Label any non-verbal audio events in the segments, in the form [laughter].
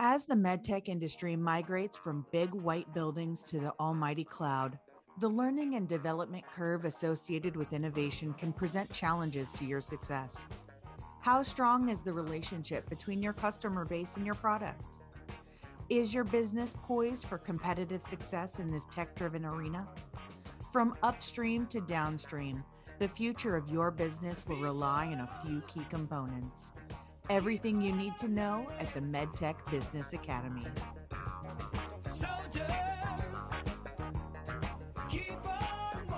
As the medtech industry migrates from big white buildings to the almighty cloud, the learning and development curve associated with innovation can present challenges to your success. How strong is the relationship between your customer base and your product? Is your business poised for competitive success in this tech driven arena? From upstream to downstream, the future of your business will rely on a few key components. Everything you need to know at the MedTech Business Academy.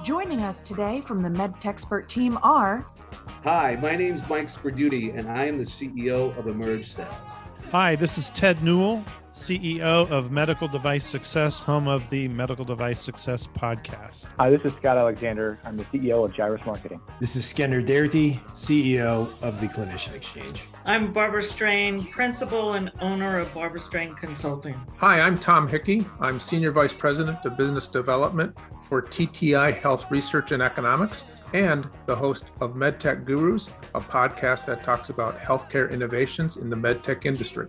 Joining us today from the MedTeXpert team are Hi, my name is Mike Sperduti, and I am the CEO of Emerge Sales. Hi, this is Ted Newill, CEO of Medical Device Success, home of the Medical Device Success podcast. Hi, this is Scott Alexander. I'm the CEO of Gyrus Marketing. This is Skander Darity, CEO of the Clinician Exchange. I'm Barbara Strain, principal and owner of Barbara Strain Consulting. Hi, I'm Tom Hickey. I'm Senior Vice President of Business Development for TTI Health Research and Economics and the host of MedTech Gurus, a podcast that talks about healthcare innovations in the medtech industry.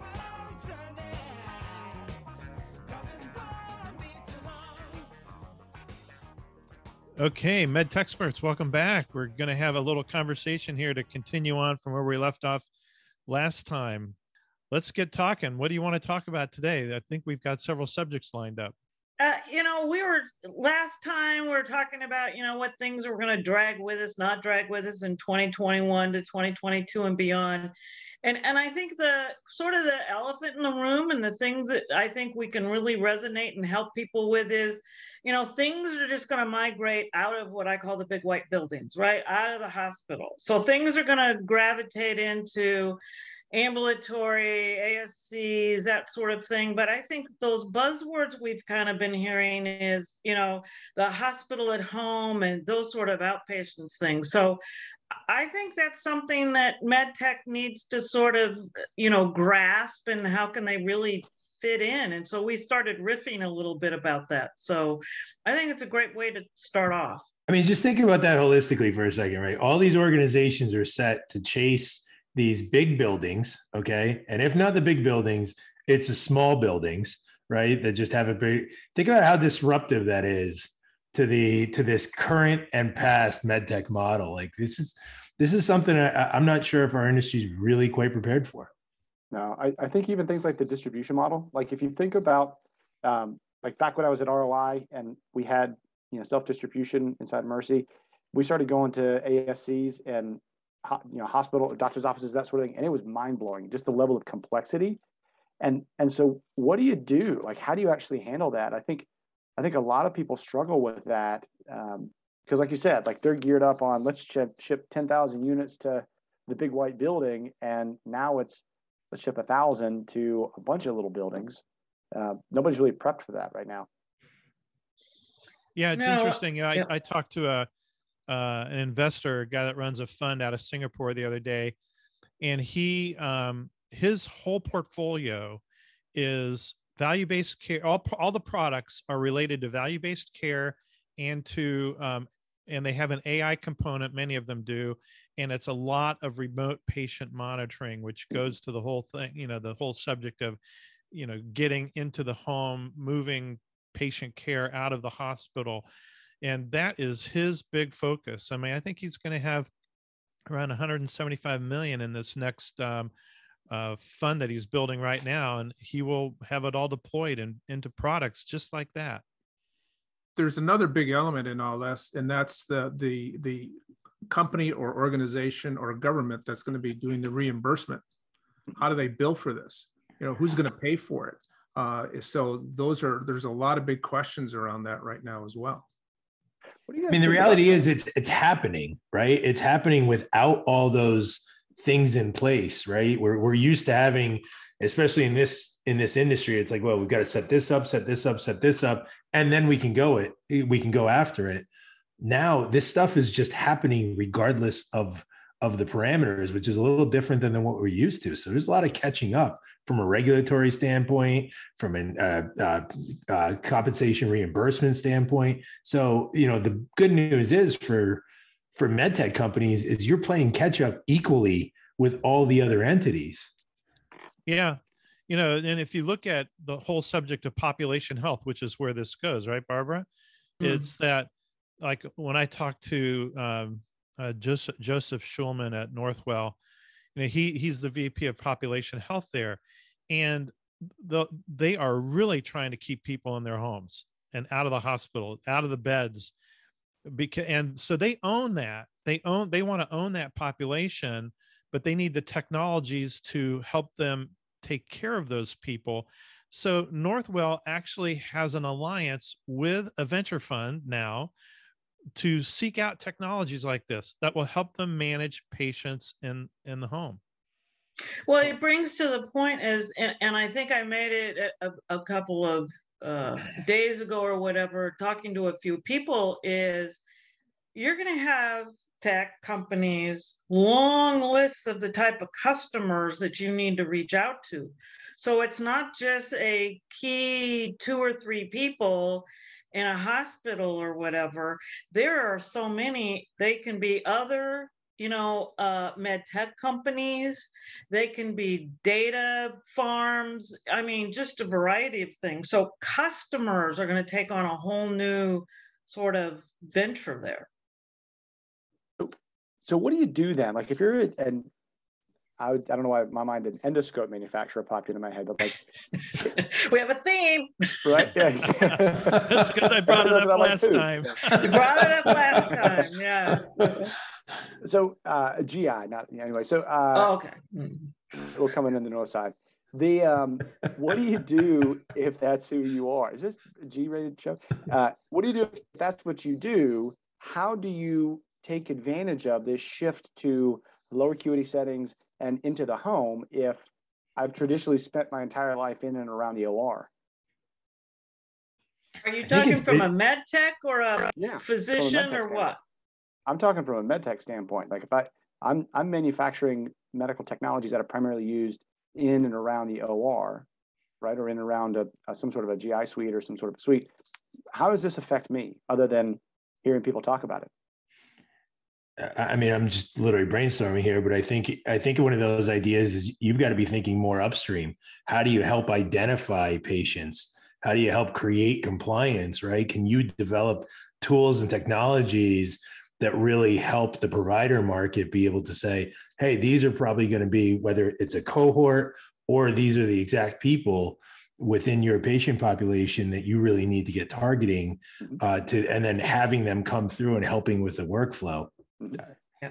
Okay, med tech experts, welcome back. We're going to have a little conversation here to continue on from where we left off last time. Let's get talking. What do you want to talk about today? I think we've got several subjects lined up. Uh, you know, we were last time we were talking about, you know, what things we're going to drag with us, not drag with us in 2021 to 2022 and beyond. And and I think the sort of the elephant in the room and the things that I think we can really resonate and help people with is, you know, things are just going to migrate out of what I call the big white buildings, right? Out of the hospital. So things are going to gravitate into ambulatory, ASCs, that sort of thing. But I think those buzzwords we've kind of been hearing is, you know, the hospital at home and those sort of outpatient things. So I think that's something that MedTech needs to sort of, you know, grasp and how can they really fit in. And so we started riffing a little bit about that. So I think it's a great way to start off. I mean, just think about that holistically for a second, right? All these organizations are set to chase these big buildings, okay? And if not the big buildings, it's the small buildings, right? That just have a big think about how disruptive that is to the to this current and past medtech model. Like this is this is something I, am not sure if our industry is really quite prepared for. No, I, I think even things like the distribution model, like if you think about um, like back when I was at ROI and we had you know self distribution inside Mercy, we started going to ASCs and you know hospital doctors offices that sort of thing, and it was mind blowing just the level of complexity. And and so what do you do? Like how do you actually handle that? I think I think a lot of people struggle with that because, um, like you said, like they're geared up on let's ship, ship ten thousand units to the big white building, and now it's let's ship a thousand to a bunch of little buildings. Uh, nobody's really prepped for that right now. Yeah, it's no, interesting. You know, yeah. I, I talked to a uh, an investor, a guy that runs a fund out of Singapore the other day, and he um, his whole portfolio is value-based care all, all the products are related to value-based care and to um, and they have an ai component many of them do and it's a lot of remote patient monitoring which goes to the whole thing you know the whole subject of you know getting into the home moving patient care out of the hospital and that is his big focus. I mean i think he's going to have around 175 million in this next um, uh, fund that he's building right now, and he will have it all deployed in, into products just like that. There's another big element in all this, and that's the the the company or organization or government that's going to be doing the reimbursement. How do they bill for this? You know, who's going to pay for it? Uh, so those are there's a lot of big questions around that right now as well. I mean, the reality is it's it's happening, right? It's happening without all those things in place, right? We're we're used to having, especially in this in this industry, it's like, well, we've got to set this up, set this up, set this up, and then we can go it, we can go after it. Now this stuff is just happening regardless of of the parameters, which is a little different than, than what we're used to. So there's a lot of catching up from a regulatory standpoint, from an uh, uh, uh, compensation reimbursement standpoint. So you know the good news is for for medtech companies is you're playing catch up equally with all the other entities. Yeah. you know, and if you look at the whole subject of population health, which is where this goes, right, Barbara? Mm. It's that like when I talked to um, uh, Joseph, Joseph Schulman at Northwell, you know, he he's the VP of population health there, and the, they are really trying to keep people in their homes and out of the hospital, out of the beds, because and so they own that. They own they want to own that population, but they need the technologies to help them take care of those people. So Northwell actually has an alliance with a venture fund now to seek out technologies like this that will help them manage patients in in the home well it brings to the point is and, and i think i made it a, a couple of uh, [sighs] days ago or whatever talking to a few people is you're going to have tech companies long lists of the type of customers that you need to reach out to. So it's not just a key two or three people in a hospital or whatever, there are so many, they can be other, you know, uh, med tech companies, they can be data farms. I mean, just a variety of things. So customers are going to take on a whole new sort of venture there. So what do you do then? Like if you're an I, would, I don't know why my mind an endoscope manufacturer popped into my head, but like [laughs] we have a theme, right? [laughs] Yes, [laughs] that's because I brought it up last like time. you brought it up last time, yes. So uh, GI, not anyway. So uh, oh, okay, we're coming in the north side. The um, what do you do if that's who you are? Is this a G-rated show? Uh, what do you do if that's what you do? How do you take advantage of this shift to lower acuity settings and into the home if I've traditionally spent my entire life in and around the OR. Are you talking from it, a med tech or a yeah, physician or what? I'm talking from a med tech standpoint. Like if I I'm I'm manufacturing medical technologies that are primarily used in and around the OR, right, or in and around a, a, some sort of a GI suite or some sort of suite. How does this affect me, other than hearing people talk about it? I mean, I'm just literally brainstorming here, but I think I think one of those ideas is you've got to be thinking more upstream. How do you help identify patients? How do you help create compliance? Right? Can you develop tools and technologies that really help the provider market be able to say, "Hey, these are probably going to be whether it's a cohort or these are the exact people." within your patient population that you really need to get targeting mm-hmm. uh, to and then having them come through and helping with the workflow yeah.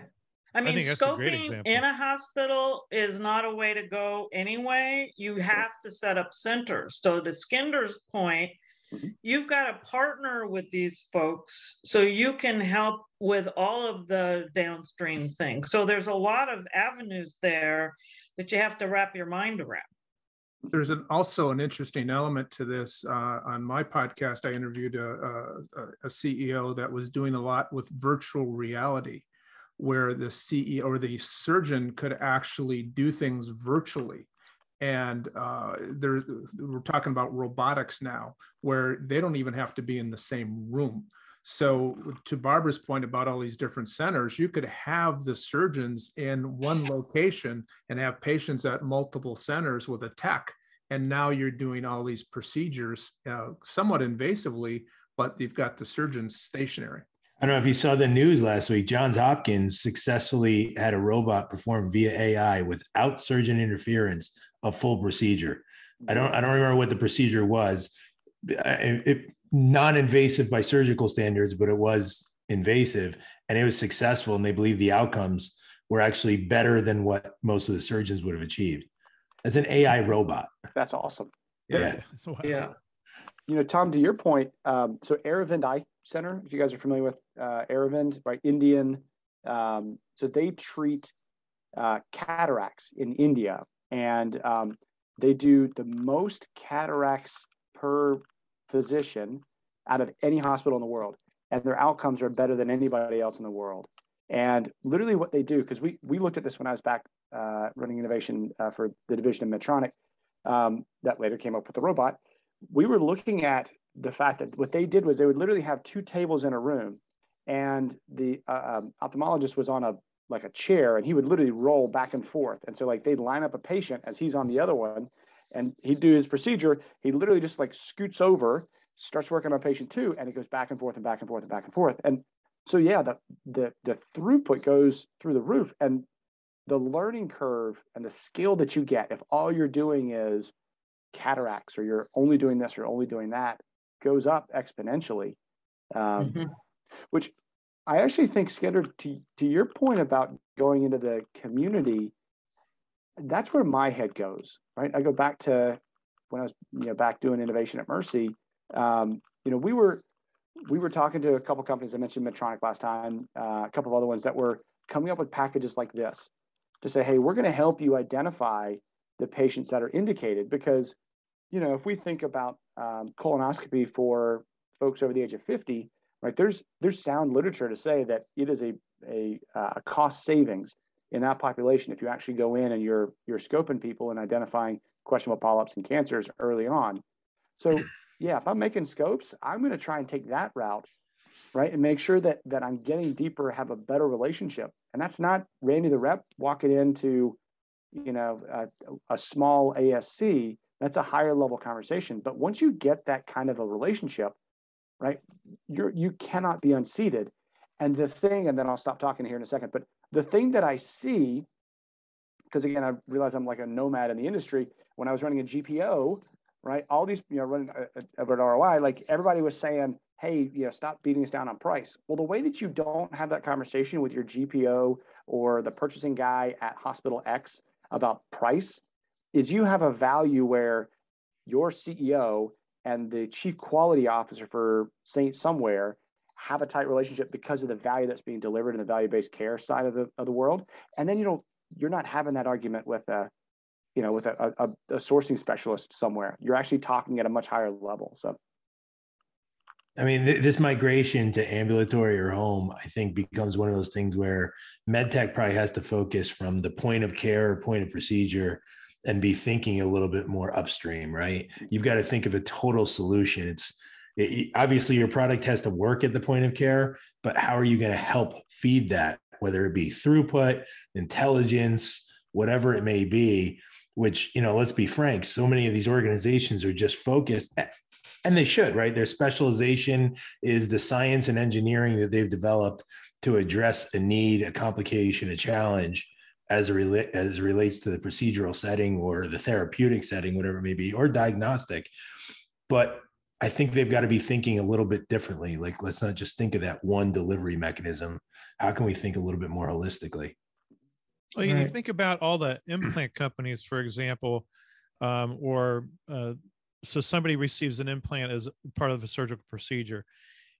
I mean, I scoping in a hospital is not a way to go anyway. You have to set up centers. So, to Skander's point, mm-hmm. you've got to partner with these folks so you can help with all of the downstream things. So, there's a lot of avenues there that you have to wrap your mind around. There's an, also an interesting element to this. Uh, on my podcast, I interviewed a, a, a, CEO that was doing a lot with virtual reality, where the CEO or the surgeon could actually do things virtually. And uh, we're talking about robotics now, where they don't even have to be in the same room. So, to Barbara's point about all these different centers, you could have the surgeons in one location and have patients at multiple centers with a tech. And now you're doing all these procedures uh, somewhat invasively, but you've got the surgeons stationary. I don't know if you saw the news last week. Johns Hopkins successfully had a robot perform via AI without surgeon interference a full procedure. I don't I don't remember what the procedure was. It, it, non-invasive by surgical standards, but it was invasive and it was successful. And they believe the outcomes were actually better than what most of the surgeons would have achieved. As an AI robot. That's awesome. Yeah. Yeah. yeah. You know, Tom, to your point, um, so Aravind Eye Center, if you guys are familiar with uh, Aravind, right? Indian. Um, so they treat uh, cataracts in India, and um, they do the most cataracts per physician out of any hospital in the world, and their outcomes are better than anybody else in the world. And literally, what they do, because we we looked at this when I was back uh, running innovation uh, for the division of Medtronic, um, that later came up with the robot. We were looking at the fact that what they did was they would literally have two tables in a room, and the uh, um, ophthalmologist was on a like a chair, and he would literally roll back and forth. And so like they'd line up a patient as he's on the other one, And he'd do his procedure. He literally just like scoots over, starts working on patient two, and it goes back and forth and back and forth and back and forth. And so yeah, the the the throughput goes through the roof. And the learning curve and the skill that you get, if all you're doing is cataracts or you're only doing this or only doing that, goes up exponentially. Um, mm-hmm. Which I actually think, Skander, to, to your point about going into the community, that's where my head goes, right? I go back to when I was, you know, back doing innovation at Mercy. Um, you know, we were we were talking to a couple companies. I mentioned Medtronic last time, uh, a couple of other ones that were coming up with packages like this to say, hey, we're going to help you identify the patients that are indicated because, you know, if we think about um, colonoscopy for folks over the age of 50, right? There's there's sound literature to say that it is a a, uh, a cost savings in that population if you actually go in and you're you're scoping people and identifying questionable polyps and cancers early on. So yeah, if I'm making scopes, I'm going to try and take that route, right, and make sure that that I'm getting deeper, have a better relationship. And that's not Randy the rep walking into, you know, a, a small ASC. That's a higher level conversation. But once you get that kind of a relationship, right? You're you cannot be unseated. And the thing, and then I'll stop talking here in a second, but the thing that I see, because again, I realize I'm like a nomad in the industry. When I was running a GPO, right, all these, you know, running at ROI, like everybody was saying, hey, you know, stop beating us down on price. Well, the way that you don't have that conversation with your GPO or the purchasing guy at hospital X about price is you have a value where your CEO and the chief quality officer for Saint somewhere have a tight relationship because of the value that's being delivered in the value-based care side of the of the world. And then you know you're not having that argument with a you know with a, a, a sourcing specialist somewhere. You're actually talking at a much higher level. So I mean, th- this migration to ambulatory or home, I think, becomes one of those things where medtech probably has to focus from the point of care, point of procedure, and be thinking a little bit more upstream, right? You've got to think of a total solution. It's it, obviously your product has to work at the point of care, but how are you going to help feed that, whether it be throughput, intelligence, whatever it may be? Which, you know, let's be frank, so many of these organizations are just focused, and they should, right? Their specialization is the science and engineering that they've developed to address a need, a complication, a challenge as it, rela- as it relates to the procedural setting or the therapeutic setting, whatever it may be, or diagnostic. But I think they've got to be thinking a little bit differently. Like, let's not just think of that one delivery mechanism. How can we think a little bit more holistically? Well, you right. think about all the implant companies, for example, um, or uh, so somebody receives an implant as part of a surgical procedure,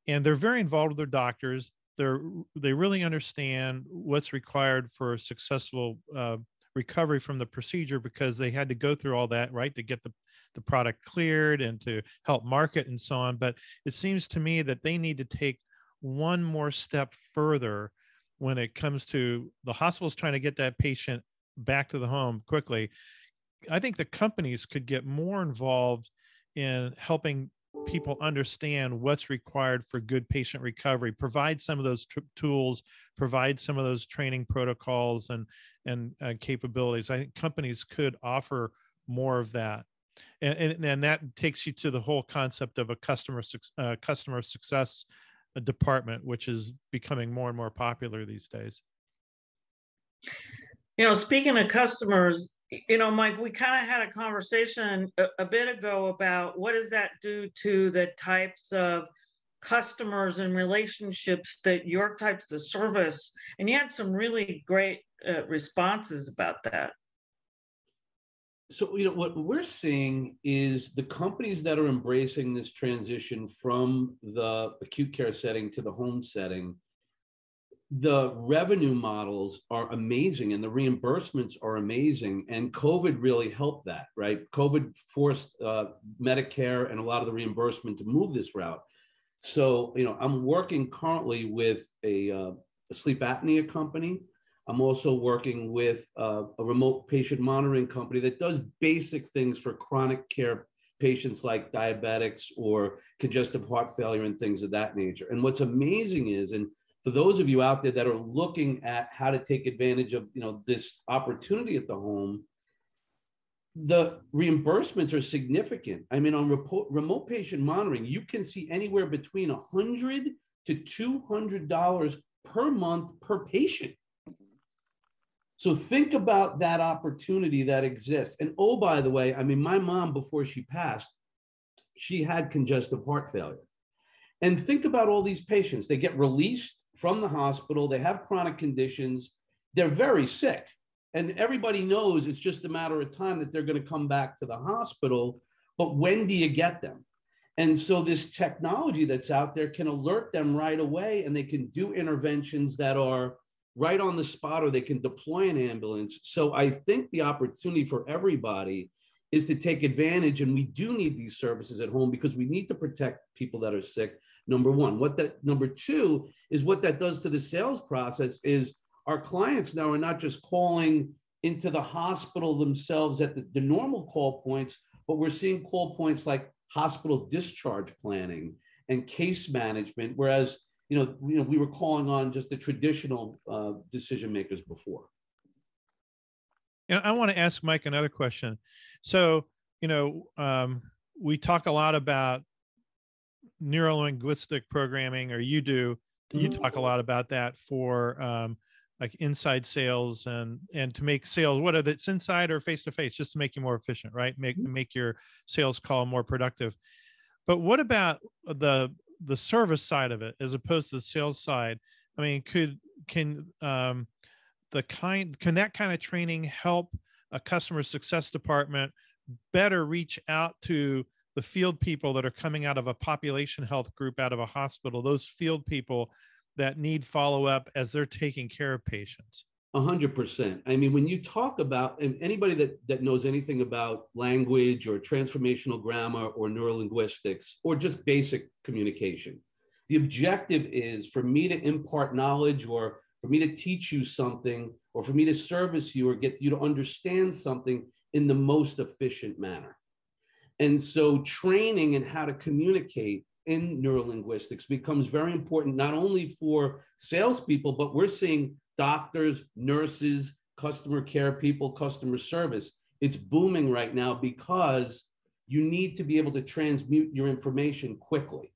and they're very involved with their doctors they're they really understand what's required for successful uh, recovery from the procedure because they had to go through all that right to get the the product cleared and to help market and so on. But it seems to me that they need to take one more step further when it comes to the hospitals trying to get that patient back to the home quickly. I think the companies could get more involved in helping people understand what's required for good patient recovery provide some of those t- tools provide some of those training protocols and and uh, capabilities. I think companies could offer more of that. And, and, and that takes you to the whole concept of a customer uh, customer success uh, department which is becoming more and more popular these days. You know speaking of customers you know, Mike, we kind of had a conversation a, a, bit ago about what does that do to the types of customers and relationships that your types of service, and you had some really great uh, responses about that. So, you know, what we're seeing is the companies that are embracing this transition from the acute care setting to the home setting the revenue models are amazing and the reimbursements are amazing. And covid really helped that right? Covid forced uh, medicare and a lot of the reimbursement to move this route. So you know i'm working currently with a, uh, a sleep apnea company. I'm also working with uh, a remote patient monitoring company that does basic things for chronic care patients like diabetics or congestive heart failure and things of that nature. And what's amazing is and for those of you out there that are looking at how to take advantage of you know this opportunity at the home the reimbursements are significant. I mean, on remote, remote patient monitoring, you can see anywhere between a hundred to two hundred dollars per month per patient. So think about that opportunity that exists. And oh, by the way, I mean, my mom before she passed, she had congestive heart failure. And think about all these patients. They get released from the hospital, they have chronic conditions, they're very sick. And everybody knows it's just a matter of time that they're going to come back to the hospital. But when do you get them? And so this technology that's out there can alert them right away and they can do interventions that are right on the spot or they can deploy an ambulance. So I think the opportunity for everybody is to take advantage and we do need these services at home because we need to protect people that are sick number one what that number two is what that does to the sales process is our clients now are not just calling into the hospital themselves at the, the normal call points, but we're seeing call points like hospital discharge planning and case management, whereas you know, you know, we were calling on just the traditional uh, decision makers before. And I want to ask Mike another question. So, you know, um, we talk a lot about neurolinguistic programming, or you do. You talk a lot about that for um, like inside sales and and to make sales whether it's inside or face to face just to make you more efficient right make mm-hmm. make your sales call more productive but what about the the service side of it as opposed to the sales side i mean could can um the kind can that kind of training help a customer success department better reach out to the field people that are coming out of a population health group out of a hospital those field people that need follow up as they're taking care of patients? A hundred percent. I mean, when you talk about, and anybody that, that knows anything about language or transformational grammar or neurolinguistics or just basic communication, the objective is for me to impart knowledge or for me to teach you something or for me to service you or get you to understand something in the most efficient manner. And so training and how to communicate in neurolinguistics becomes very important, not only for salespeople, but we're seeing doctors, nurses, customer care people, customer service. It's booming right now because you need to be able to transmute your information quickly.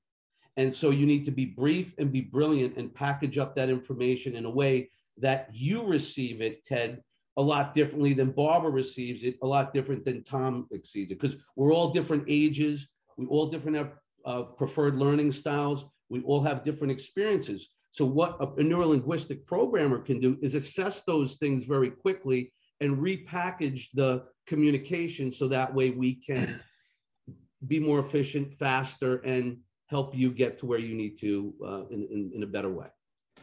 And so you need to be brief and be brilliant and package up that information in a way that you receive it, Ted, a lot differently than Barbara receives it, a lot different than Tom receives it, because we're all different ages, we all different have uh, preferred learning styles. We all have different experiences. So what a, a neurolinguistic programmer can do is assess those things very quickly and repackage the communication so that way we can be more efficient, faster, and help you get to where you need to uh, in, in, in a better way.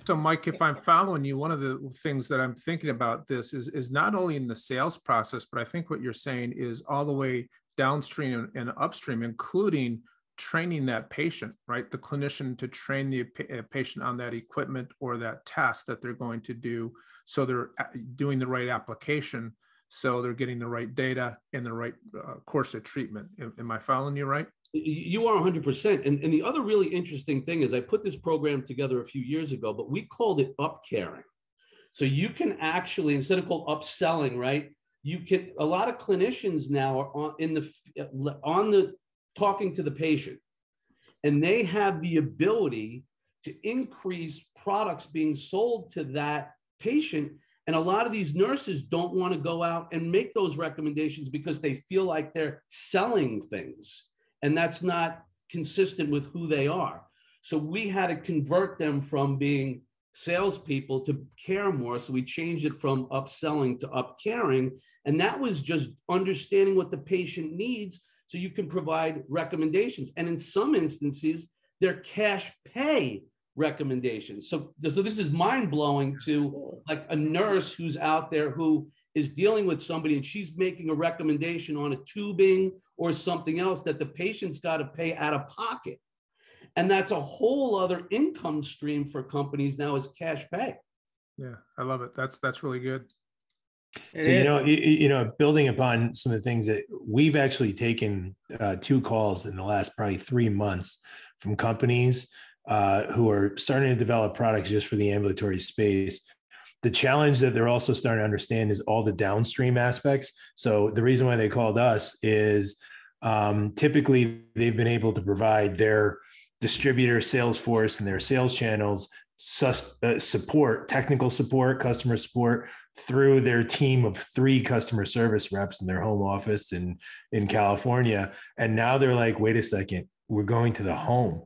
So, Mike, if I'm following you, one of the things that I'm thinking about this is is not only in the sales process, but I think what you're saying is all the way downstream and upstream, including training that patient, right? The clinician to train the uh, patient on that equipment or that test that they're going to do. So they're uh, doing the right application. So they're getting the right data and the right uh, course of treatment. Am, am, I following you right? You are 100%. And, and the other really interesting thing is I put this program together a few years ago, but we called it up caring. So you can actually, instead of called upselling, right? You can, a lot of clinicians now are on in the, on the talking to the patient. And they have the ability to increase products being sold to that patient. And a lot of these nurses don't want to go out and make those recommendations because they feel like they're selling things. And that's not consistent with who they are. So we had to convert them from being salespeople to care more. So we changed it from upselling to up caring. And that was just understanding what the patient needs so you can provide recommendations. And in some instances, they're cash pay recommendations. So, so this is mind blowing to like a nurse who's out there who is dealing with somebody and she's making a recommendation on a tubing or something else that the patient's got to pay out of pocket. And that's a whole other income stream for companies now is cash pay. Yeah, I love it. That's that's really good. It so you know, you, you, know, building upon some of the things that we've actually taken uh, two calls in the last probably three months from companies uh, who are starting to develop products just for the ambulatory space. The challenge that they're also starting to understand is all the downstream aspects. So the reason why they called us is um, typically they've been able to provide their distributor sales force and their sales channels sus- uh, support, technical support, customer support through their team of three customer service reps in their home office in in California. And now they're like, wait a second, we're going to the home.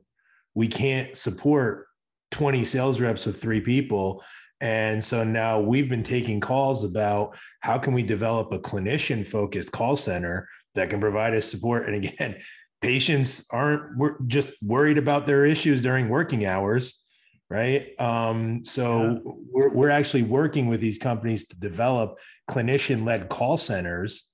We can't support 20 sales reps with three people. And so now we've been taking calls about how can we develop a clinician focused call center that can provide us support. And again, [laughs] patients aren't we're just worried about their issues during working hours right um, so yeah. we're, we're actually working with these companies to develop clinician-led call centers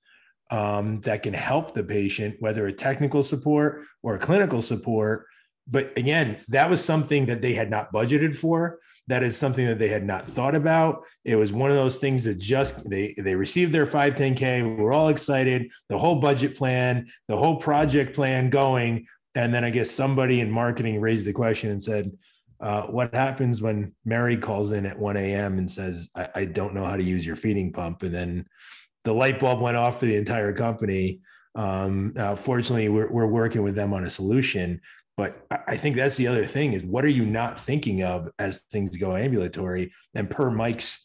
um, that can help the patient whether a technical support or a clinical support but again that was something that they had not budgeted for that is something that they had not thought about. It was one of those things that just they they received their 510k we're all excited. The whole budget plan the whole project plan going. And then i guess somebody in marketing raised the question and said uh, what happens when mary calls in at 1 a.m and says I, I don't know how to use your feeding pump? And then the light bulb went off for the entire company. Um, uh, fortunately we're, we're working with them on a solution but I think that's the other thing is what are you not thinking of as things go ambulatory? And per Mike's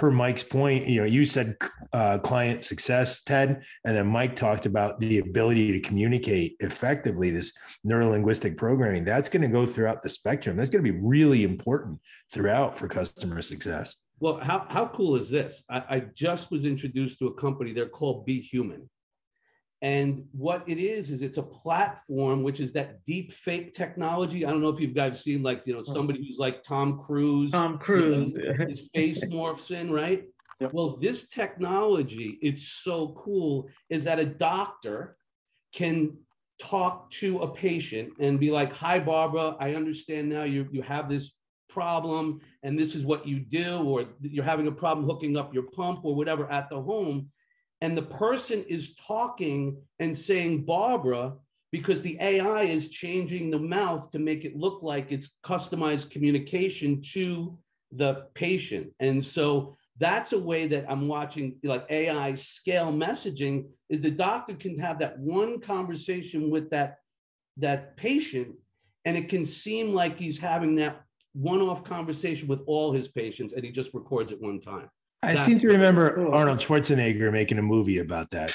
per Mike's point, you know, you said uh, client success, Ted, and then Mike talked about the ability to communicate effectively. This neurolinguistic programming that's going to go throughout the spectrum. That's going to be really important throughout for customer success. Well, how, how cool is this? I, I just was introduced to a company. They're called Be Human. And what it is is it's a platform which is that deep fake technology. I don't know if you've guys seen like you know oh. somebody who's like Tom Cruise. Tom Cruise. You know, his face [laughs] morphs in, right? Yep. Well, this technology, it's so cool, is that a doctor can talk to a patient and be like, "Hi, Barbara, I understand now you you have this problem, and this is what you do, or you're having a problem hooking up your pump or whatever at the home." And the person is talking and saying Barbara because the AI is changing the mouth to make it look like it's customized communication to the patient. And so that's a way that I'm watching like AI scale messaging is the doctor can have that one conversation with that that patient and it can seem like he's having that one-off conversation with all his patients and he just records it one time. I seem to remember Arnold Schwarzenegger making a movie about that.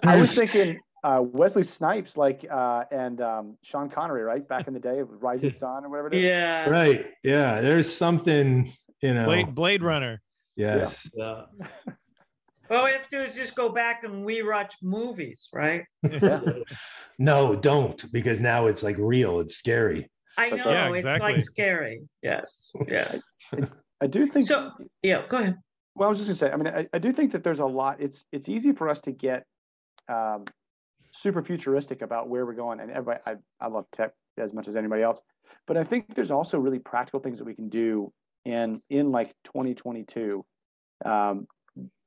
[laughs] I was thinking uh, Wesley Snipes, like, uh, and um, Sean Connery, right? Back in the day, of Rising [laughs] Sun or whatever it is. Yeah. Right. Yeah. There's something, you know. Blade, Blade Runner. Yes. Yeah. [laughs] All we have to do is just go back and rewatch movies, right? Yeah. no, don't, because now it's like real. It's scary. I know. Yeah, It's like scary. Yes. Yes. I do think. So, yeah, go ahead. Well, I was just gonna say. I mean, I, I do think that there's a lot. It's it's easy for us to get um, super futuristic about where we're going, and everybody. I I love tech as much as anybody else, but I think there's also really practical things that we can do in in like 2022. Um,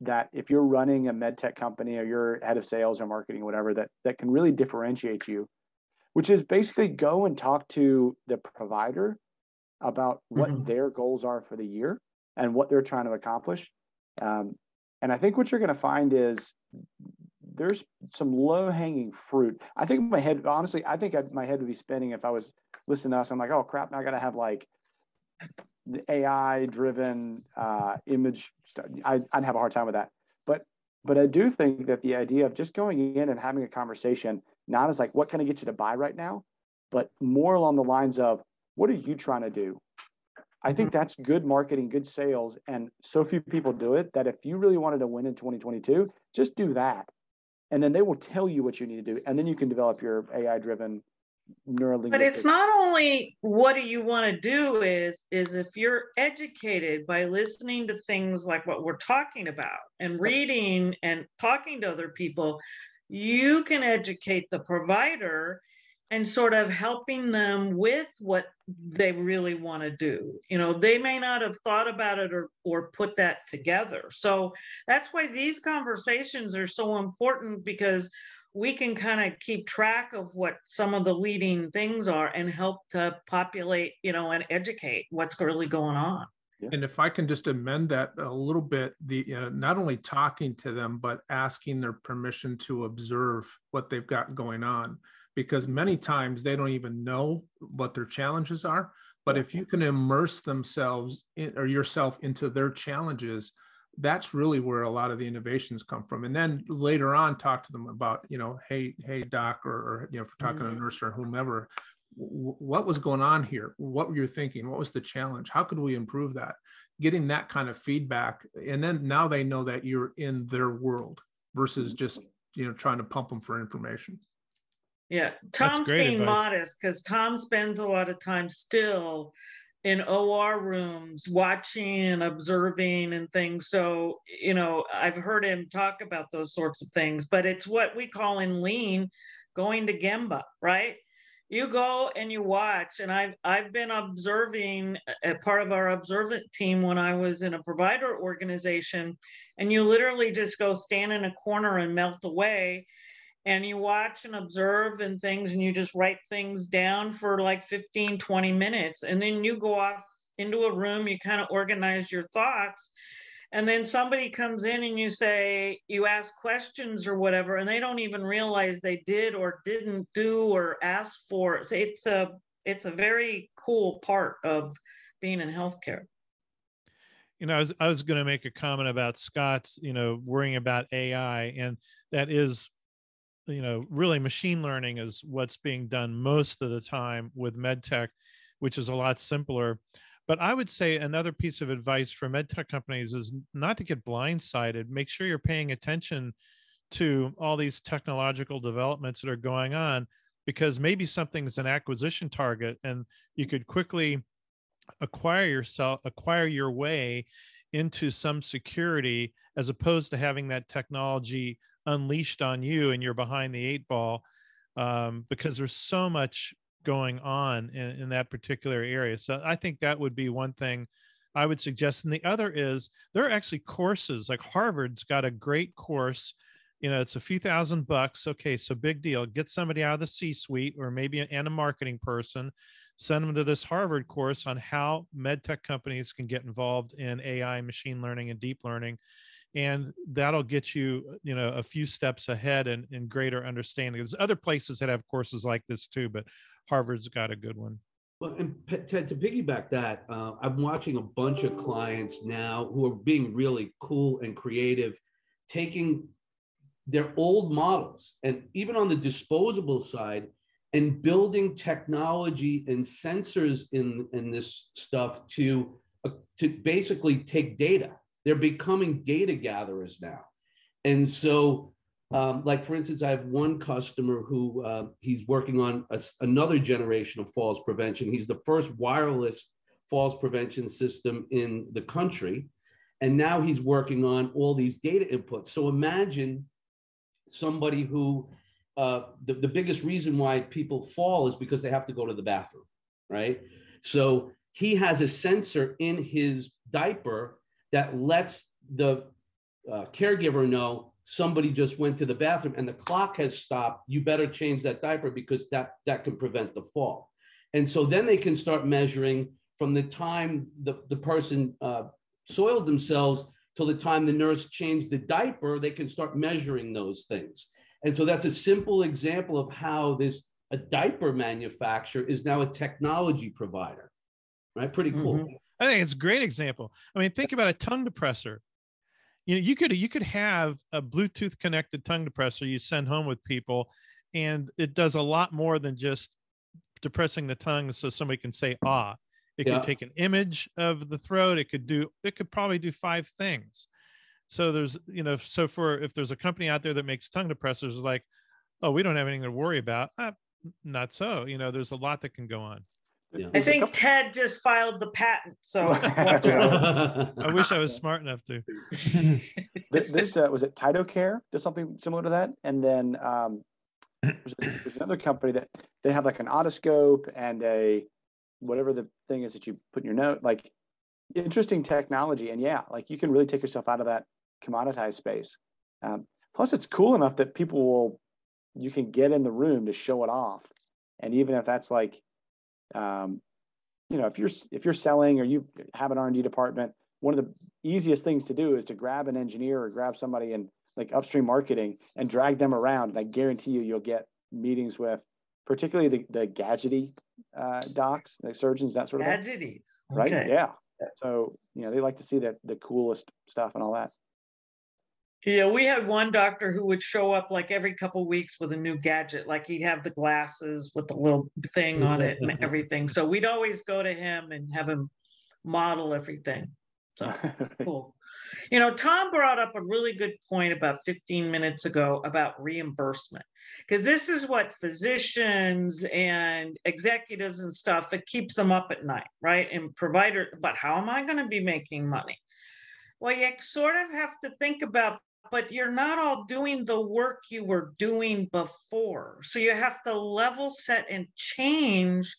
that if you're running a med tech company or you're head of sales or marketing or whatever, that that can really differentiate you, which is basically go and talk to the provider about what Mhm. their goals are for the year and what they're trying to accomplish. Um, and I think what you're going to find is there's some low hanging fruit. I think my head, honestly, I think I, my head would be spinning if I was listening to us. I'm like, oh crap, now I got to have like the AI driven uh, image. Stuff. I, I'd have a hard time with that. But but I do think that the idea of just going in and having a conversation, not as like, what can I get you to buy right now, but more along the lines of, what are you trying to do? I think mm-hmm. that's good marketing, good sales, and so few people do it that if you really wanted to win in 2022, just do that. And then they will tell you what you need to do. And then you can develop your AI driven neurolinguistic. But it's not only what do you want to do is is if you're educated by listening to things like what we're talking about and reading and talking to other people, you can educate the provider and sort of helping them with what they really want to do. You know, they may not have thought about it or or put that together. So that's why these conversations are so important because we can kind of keep track of what some of the leading things are and help to populate, you know, and educate what's really going on. And if I can just amend that a little bit, the you know, not only talking to them, but asking their permission to observe what they've got going on, because many times they don't even know what their challenges are. But if you can immerse themselves in, or yourself into their challenges, that's really where a lot of the innovations come from. And then later on, talk to them about, you know, hey, hey, doc, or, or you know, if we're talking mm-hmm. to a nurse or whomever, what was going on here? What were you thinking? What was the challenge? How could we improve that? Getting that kind of feedback and then now they know that you're in their world versus just you know trying to pump them for information yeah tom's being advice. modest because tom spends a lot of time still in or rooms watching and observing and things so you know i've heard him talk about those sorts of things but it's what we call in lean going to gemba right you go and you watch and i've i've been observing a part of our observant team when i was in a provider organization and you literally just go stand in a corner and melt away and you watch and observe and things and you just write things down for like 15 20 minutes and then you go off into a room you kind of organize your thoughts and then somebody comes in and you say you ask questions or whatever and they don't even realize they did or didn't do or ask for it's a it's a very cool part of being in healthcare. You know i was, I was going to make a comment about scott's you know worrying about ai and that is you know really machine learning is what's being done most of the time with medtech which is a lot simpler but I would say another piece of advice for medtech companies is not to get blindsided. Make sure you're paying attention to all these technological developments that are going on, because maybe something's an acquisition target, and you could quickly acquire yourself, acquire your way into some security, as opposed to having that technology unleashed on you and you're behind the eight ball. Um, because there's so much going on in, in that particular area. So I think that would be one thing I would suggest. And the other is there are actually courses like Harvard's got a great course. You know, it's a few thousand bucks. Okay, so big deal. Get somebody out of the C suite or maybe an, and a marketing person, send them to this Harvard course on how med tech companies can get involved in AI, machine learning, and deep learning. And that'll get you, you know, a few steps ahead and, greater understanding. There's other places that have courses like this too, but Harvard's got a good one. Well, and Ted, to piggyback that, uh, I'm watching a bunch of clients now who are being really cool and creative, taking their old models and even on the disposable side and building technology and sensors in, in this stuff to, uh, to basically take data. They're becoming data gatherers now. And so um, like for instance, I have one customer who uh, he's working on a, another generation of falls prevention. He's the first wireless falls prevention system in the country, and now he's working on all these data inputs. So imagine somebody who uh, the, the biggest reason why people fall is because they have to go to the bathroom, right? So he has a sensor in his diaper that lets the uh, caregiver know somebody just went to the bathroom and the clock has stopped, you better change that diaper because that, that can prevent the fall. And so then they can start measuring from the time the, the person uh, soiled themselves till the time the nurse changed the diaper, they can start measuring those things. And so that's a simple example of how this a diaper manufacturer is now a technology provider. Right? Pretty cool. Mm-hmm. I think it's a great example. I mean, think about a tongue depressor. You know you could you could have a bluetooth connected tongue depressor you send home with people and it does a lot more than just depressing the tongue so somebody can say ah. It yeah. can take an image of the throat. It could do it could probably do five things. So there's you know so for if there's a company out there that makes tongue depressors like oh we don't have anything to worry about. Uh, not so. You know there's a lot that can go on yeah. I think Ted just filed the patent, so [laughs] [laughs] I wish I was smart enough to. [laughs] there's uh, was it TytoCare? Does something similar to that, and then um, there's, there's another company that they have like an otoscope and a whatever the thing is that you put in your note, like interesting technology, and yeah, like you can really take yourself out of that commoditized space. Um, plus, it's cool enough that people will you can get in the room to show it off, and even if that's like um, you know, if you're if you're selling or you have an R and D department, one of the easiest things to do is to grab an engineer or grab somebody in like upstream marketing and drag them around. And I guarantee you, you'll get meetings with particularly the, the gadgety uh, docs, the surgeons, that sort of thing. Right. Okay. Yeah. So, you know, they like to see that the coolest stuff and all that. Yeah, we had one doctor who would show up like every couple weeks with a new gadget. Like he'd have the glasses with the little thing on it and mm-hmm. everything. So we'd always go to him and have him model everything. So [laughs] cool. You know, Tom brought up a really good point about 15 minutes ago about reimbursement, because this is what physicians and executives and stuff, it keeps them up at night, right? And provider, but how am I going to be making money? Well, you sort of have to think about but you're not all doing the work you were doing before. So you have to level set and change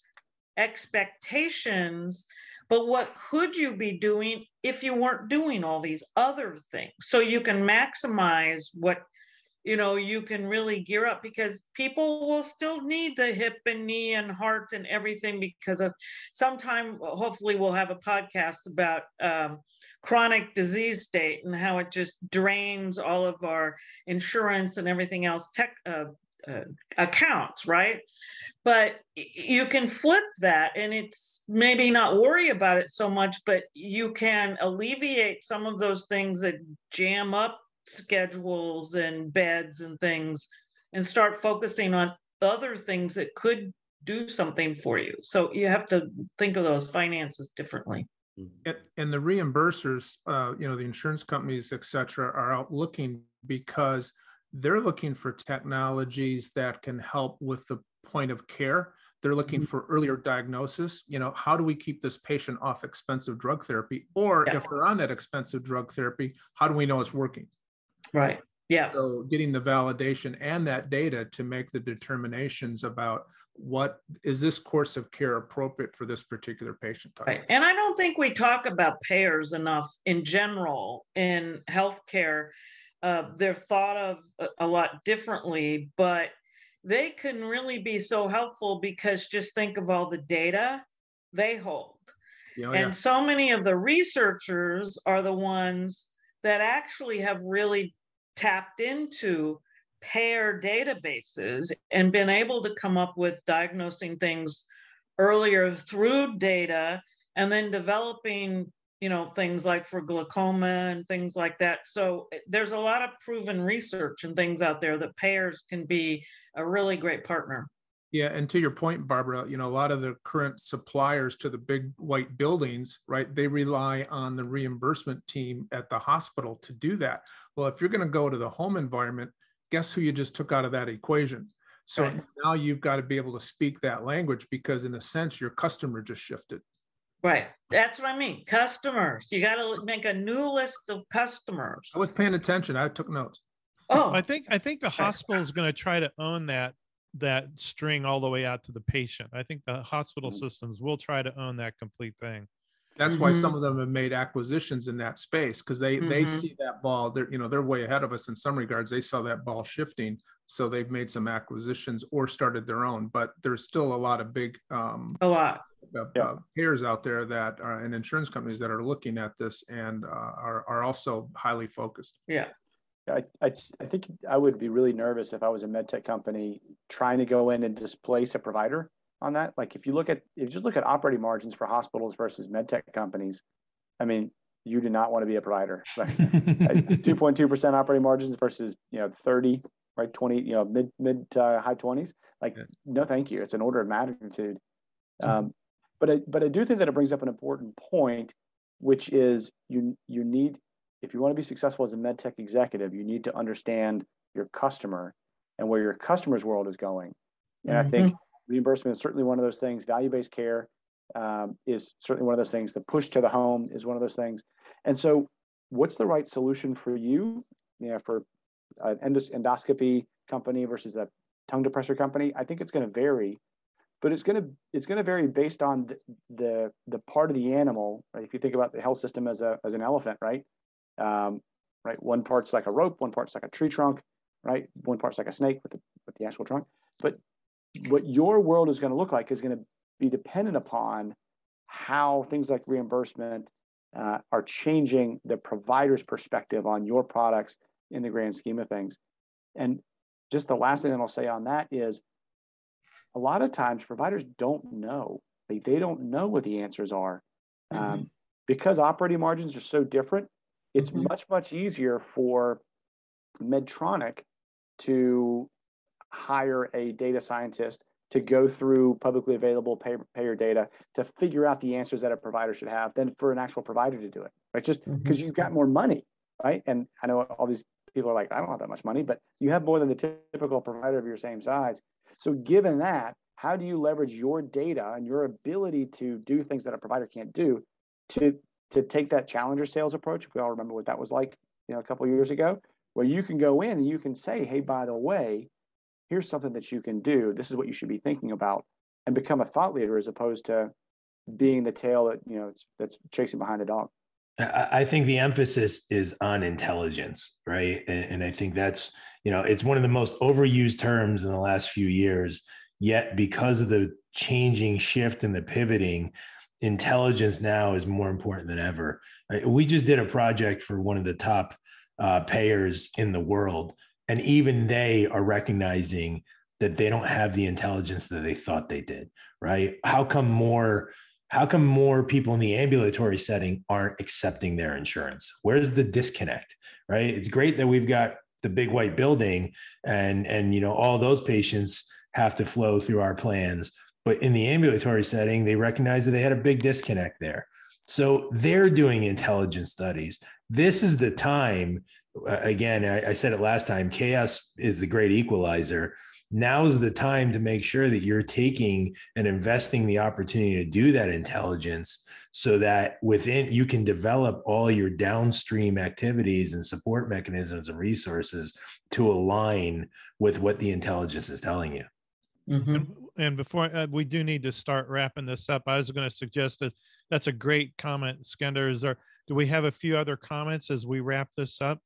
expectations. But what could you be doing if you weren't doing all these other things? So you can maximize what you know you can really gear up because people will still need the hip and knee and heart and everything because of sometime hopefully we'll have a podcast about um, chronic disease state and how it just drains all of our insurance and everything else tech uh, uh, accounts right? But you can flip that and it's maybe not worry about it so much but you can alleviate some of those things that jam up schedules and beds and things and start focusing on other things that could do something for you. So you have to think of those finances differently. And, and the reimbursers, uh, you know, the insurance companies, et cetera, are out looking because they're looking for technologies that can help with the point of care. They're looking mm-hmm. for earlier diagnosis. You know, how do we keep this patient off expensive drug therapy? Or yeah. if they're on that expensive drug therapy, how do we know it's working? Right. Yeah. So getting the validation and that data to make the determinations about what is this course of care appropriate for this particular patient type. Right. And I don't think we talk about payers enough in general in healthcare. Uh, they're thought of a lot differently, but they can really be so helpful because just think of all the data they hold. Oh, and yeah. so many of the researchers are the ones that actually have really tapped into payer databases and been able to come up with diagnosing things earlier through data and then developing you know things like for glaucoma and things like that. So eh, there's a lot of proven research and things out there that payers can be a really great partner yeah, and to your point, Barbara, you know, a lot of the current suppliers to the big white buildings, right, they rely on the reimbursement team at the hospital to do that. Well, if you're going to go to the home environment, guess who you just took out of that equation? So right. now you've got to be able to speak that language because, in a sense, your customer just shifted. Right. That's what I mean. Customers. You got to make a new list of customers. I was paying attention. I took notes. Oh, I think I think the hospital is going to try to own that that string all the way out to the patient. I think the hospital mm. systems will try to own that complete thing. That's mm-hmm. why some of them have made acquisitions in that space because they mm-hmm. they see that ball. They're you know they're way ahead of us in some regards. They saw that ball shifting, so they've made some acquisitions or started their own. But there's still a lot of big um, a lot uh, yeah. payers out there that are and insurance companies that are looking at this and uh, are are also highly focused. Yeah. I, I, I think I would be really nervous if I was a med tech company trying to go in and displace a provider on that. Like if you look at if you just look at operating margins for hospitals versus med tech companies, I mean, you do not want to be a provider. [laughs] Two point two percent operating margins versus you know thirty, right? Twenty, you know, mid mid uh, high twenties. Like, yeah. no, thank you. It's an order of magnitude. Mm-hmm. Um, but I, but I do think that it brings up an important point, which is you you need if you want to be successful as a med tech executive, you need to understand your customer and where your customer's world is going. And mm-hmm. I think reimbursement is certainly one of those things. Value based care um, is certainly one of those things. The push to the home is one of those things. And so, what's the right solution for you? You know, for an endos- endoscopy company versus a tongue depressor company, I think it's going to vary. But it's going to it's going to vary based on the, the the part of the animal. Right? If you think about the health system as a as an elephant, right? Um, right, one part's like a rope, one part's like a tree trunk, right? One part's like a snake with the with the actual trunk. But what your world is going to look like is going to be dependent upon how things like reimbursement uh, are changing the provider's perspective on your products in the grand scheme of things. And just the last thing that I'll say on that is a lot of times providers don't know. They, they don't know what the answers are. Mm-hmm. Um, because operating margins are so different, it's mm-hmm. much, much easier for Medtronic to hire a data scientist to go through publicly available pay, payer data to figure out the answers that a provider should have than for an actual provider to do it, right? Just because mm-hmm. you've got more money, right? And I know all these people are like, I don't have that much money, but you have more than the typical provider of your same size. So, given that, how do you leverage your data and your ability to do things that a provider can't do to to take that challenger sales approach? If we all remember what that was like, you know, a couple years ago, where you can go in and you can say, hey, by the way, here's something that you can do. This is what you should be thinking about, and become a thought leader as opposed to being the tail that you know that's chasing behind the dog. I think the emphasis is on intelligence, right? And, and, I think that's, you know, it's one of the most overused terms in the last few years. Yet, because of the changing shift and the pivoting, intelligence now is more important than ever. We just did a project for one of the top uh, payers in the world, and even they are recognizing that they don't have the intelligence that they thought they did, right? How come more? how come more people in the ambulatory setting aren't accepting their insurance where's the disconnect right it's great that we've got the big white building and and you know all those patients have to flow through our plans but in the ambulatory setting they recognize that they had a big disconnect there. So they're doing intelligence studies. This is the time again I, I said it last time chaos is the great equalizer. Now is the time to make sure that you're taking and investing the opportunity to do that intelligence so that within you can develop all your downstream activities and support mechanisms and resources to align with what the intelligence is telling you mm-hmm. and, and, before uh, we do need to start wrapping this up i was going to suggest that that's a great comment Skander. Is there do we have a few other comments as we wrap this up?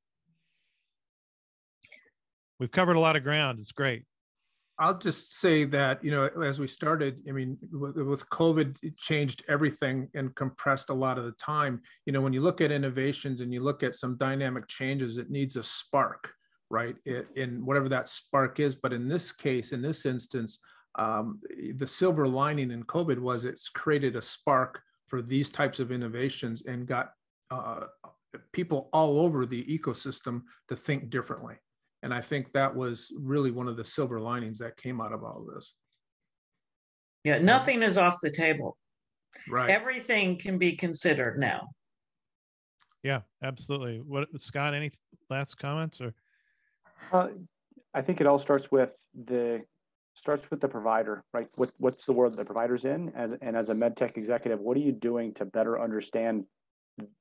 We've covered a lot of ground. It's great. I'll just say that, you know, as we started, I mean, with, with, COVID, it changed everything and compressed a lot of the time. You know, when you look at innovations and you look at some dynamic changes, it needs a spark, right? It, in whatever that spark is. But in this case, in this instance, um, the silver lining in COVID was it's created a spark for these types of innovations and got uh, people all over the ecosystem to think differently. And I think that was really one of the silver linings that came out of all of this. Yeah, nothing is off the table. Right. Everything can be considered now. Yeah, absolutely. What Scott? Any last comments or? Uh, I think it all starts with the starts with the provider, right? What what's the world that the provider's in? As and as a med tech executive, what are you doing to better understand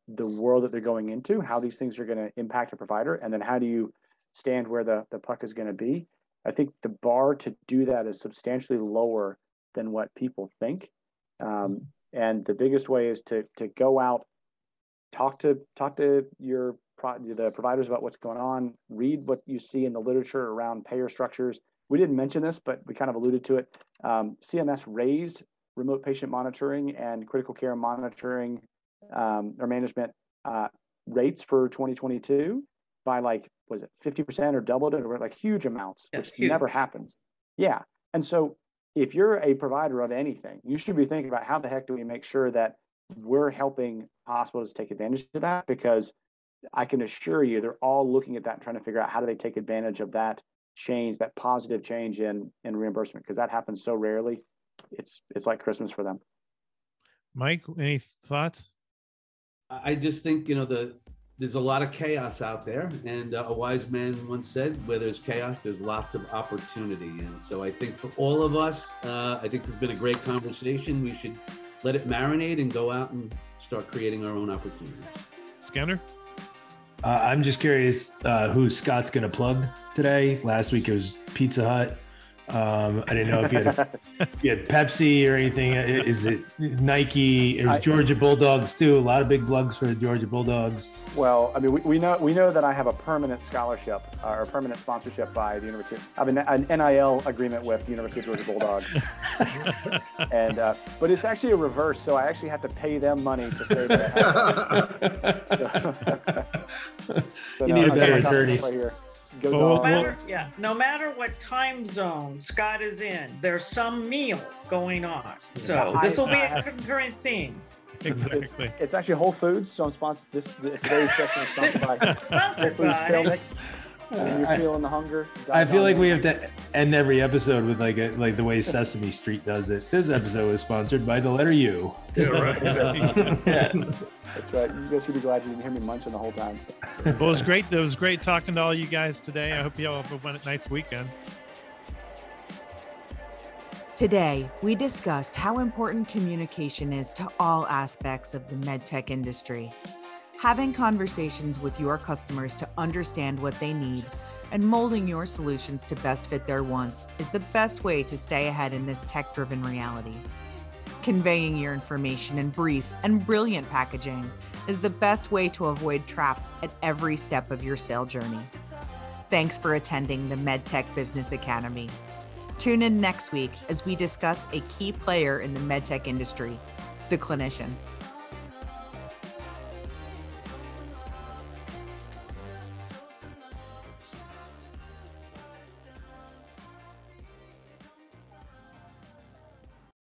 the world that they're going into? How these things are going to impact a provider, and then how do you stand where the, the puck is going to be. I think the bar to do that is substantially lower than what people think. Um, and the biggest way is to to go out, talk to talk to your pro, the providers about what's going on, read what you see in the literature around payer structures. We didn't mention this, but we kind of alluded to it. Um, CMS raised remote patient monitoring and critical care monitoring um, or management uh, rates for 2022 by like was it 50% or doubled it or like huge amounts, yeah, which huge. never happens. Yeah. And so if you're a provider of anything, you should be thinking about how the heck do we make sure that we're helping hospitals take advantage of that because I can assure you they're all looking at that and trying to figure out how do they take advantage of that change, that positive change in in reimbursement because that happens so rarely. It's it's like Christmas for them. Mike, any thoughts? I just think you know the there's a lot of chaos out there. And uh, a wise man once said, where there's chaos, there's lots of opportunity. And so I think for all of us, uh, I think this has been a great conversation. We should let it marinate and go out and start creating our own opportunities. Skander? Uh, I'm just curious uh, who Scott's going to plug today. Last week it was Pizza Hut. Um, I didn't know if you had, [laughs] if you had Pepsi or anything. Is it Nike? Or I- Georgia Bulldogs too? A lot of big plugs for the Georgia Bulldogs. Well, I mean, we, we know we know that I have a permanent scholarship uh, or permanent sponsorship by the University. I have an, an NIL agreement with the University of Georgia Bulldogs, [laughs] and uh, but it's actually a reverse. So I actually have to pay them money to say that. I have [laughs] it. So, You need a better attorney. Right here. Go Well, No Dogs. matter, yeah, no matter what time zone Scott is in, there's some meal going on. So this will be a uh, concurrent theme. Exactly. It's actually Whole Foods, so I'm sponsored. This today's session is sponsored by Whole [laughs] Sponsored Foods Trail. Mix. When you're I- feeling the hunger. I feel like we have to end every episode with like a, like the way [laughs] Sesame Street does it. This episode is sponsored by the letter U. Yeah, right. [laughs] That's right. You guys should be glad you didn't hear me munching the whole time. So. Well, it was great. It was great talking to all you guys today. I hope you all have a nice weekend. Today, we discussed how important communication is to all aspects of the medtech industry. Having conversations with your customers to understand what they need and molding your solutions to best fit their wants is the best way to stay ahead in this tech driven reality. Conveying your information in brief and brilliant packaging is the best way to avoid traps at every step of your sale journey. Thanks for attending the MedTech Business Academy. Tune in next week as we discuss a key player in the medtech industry, the clinician.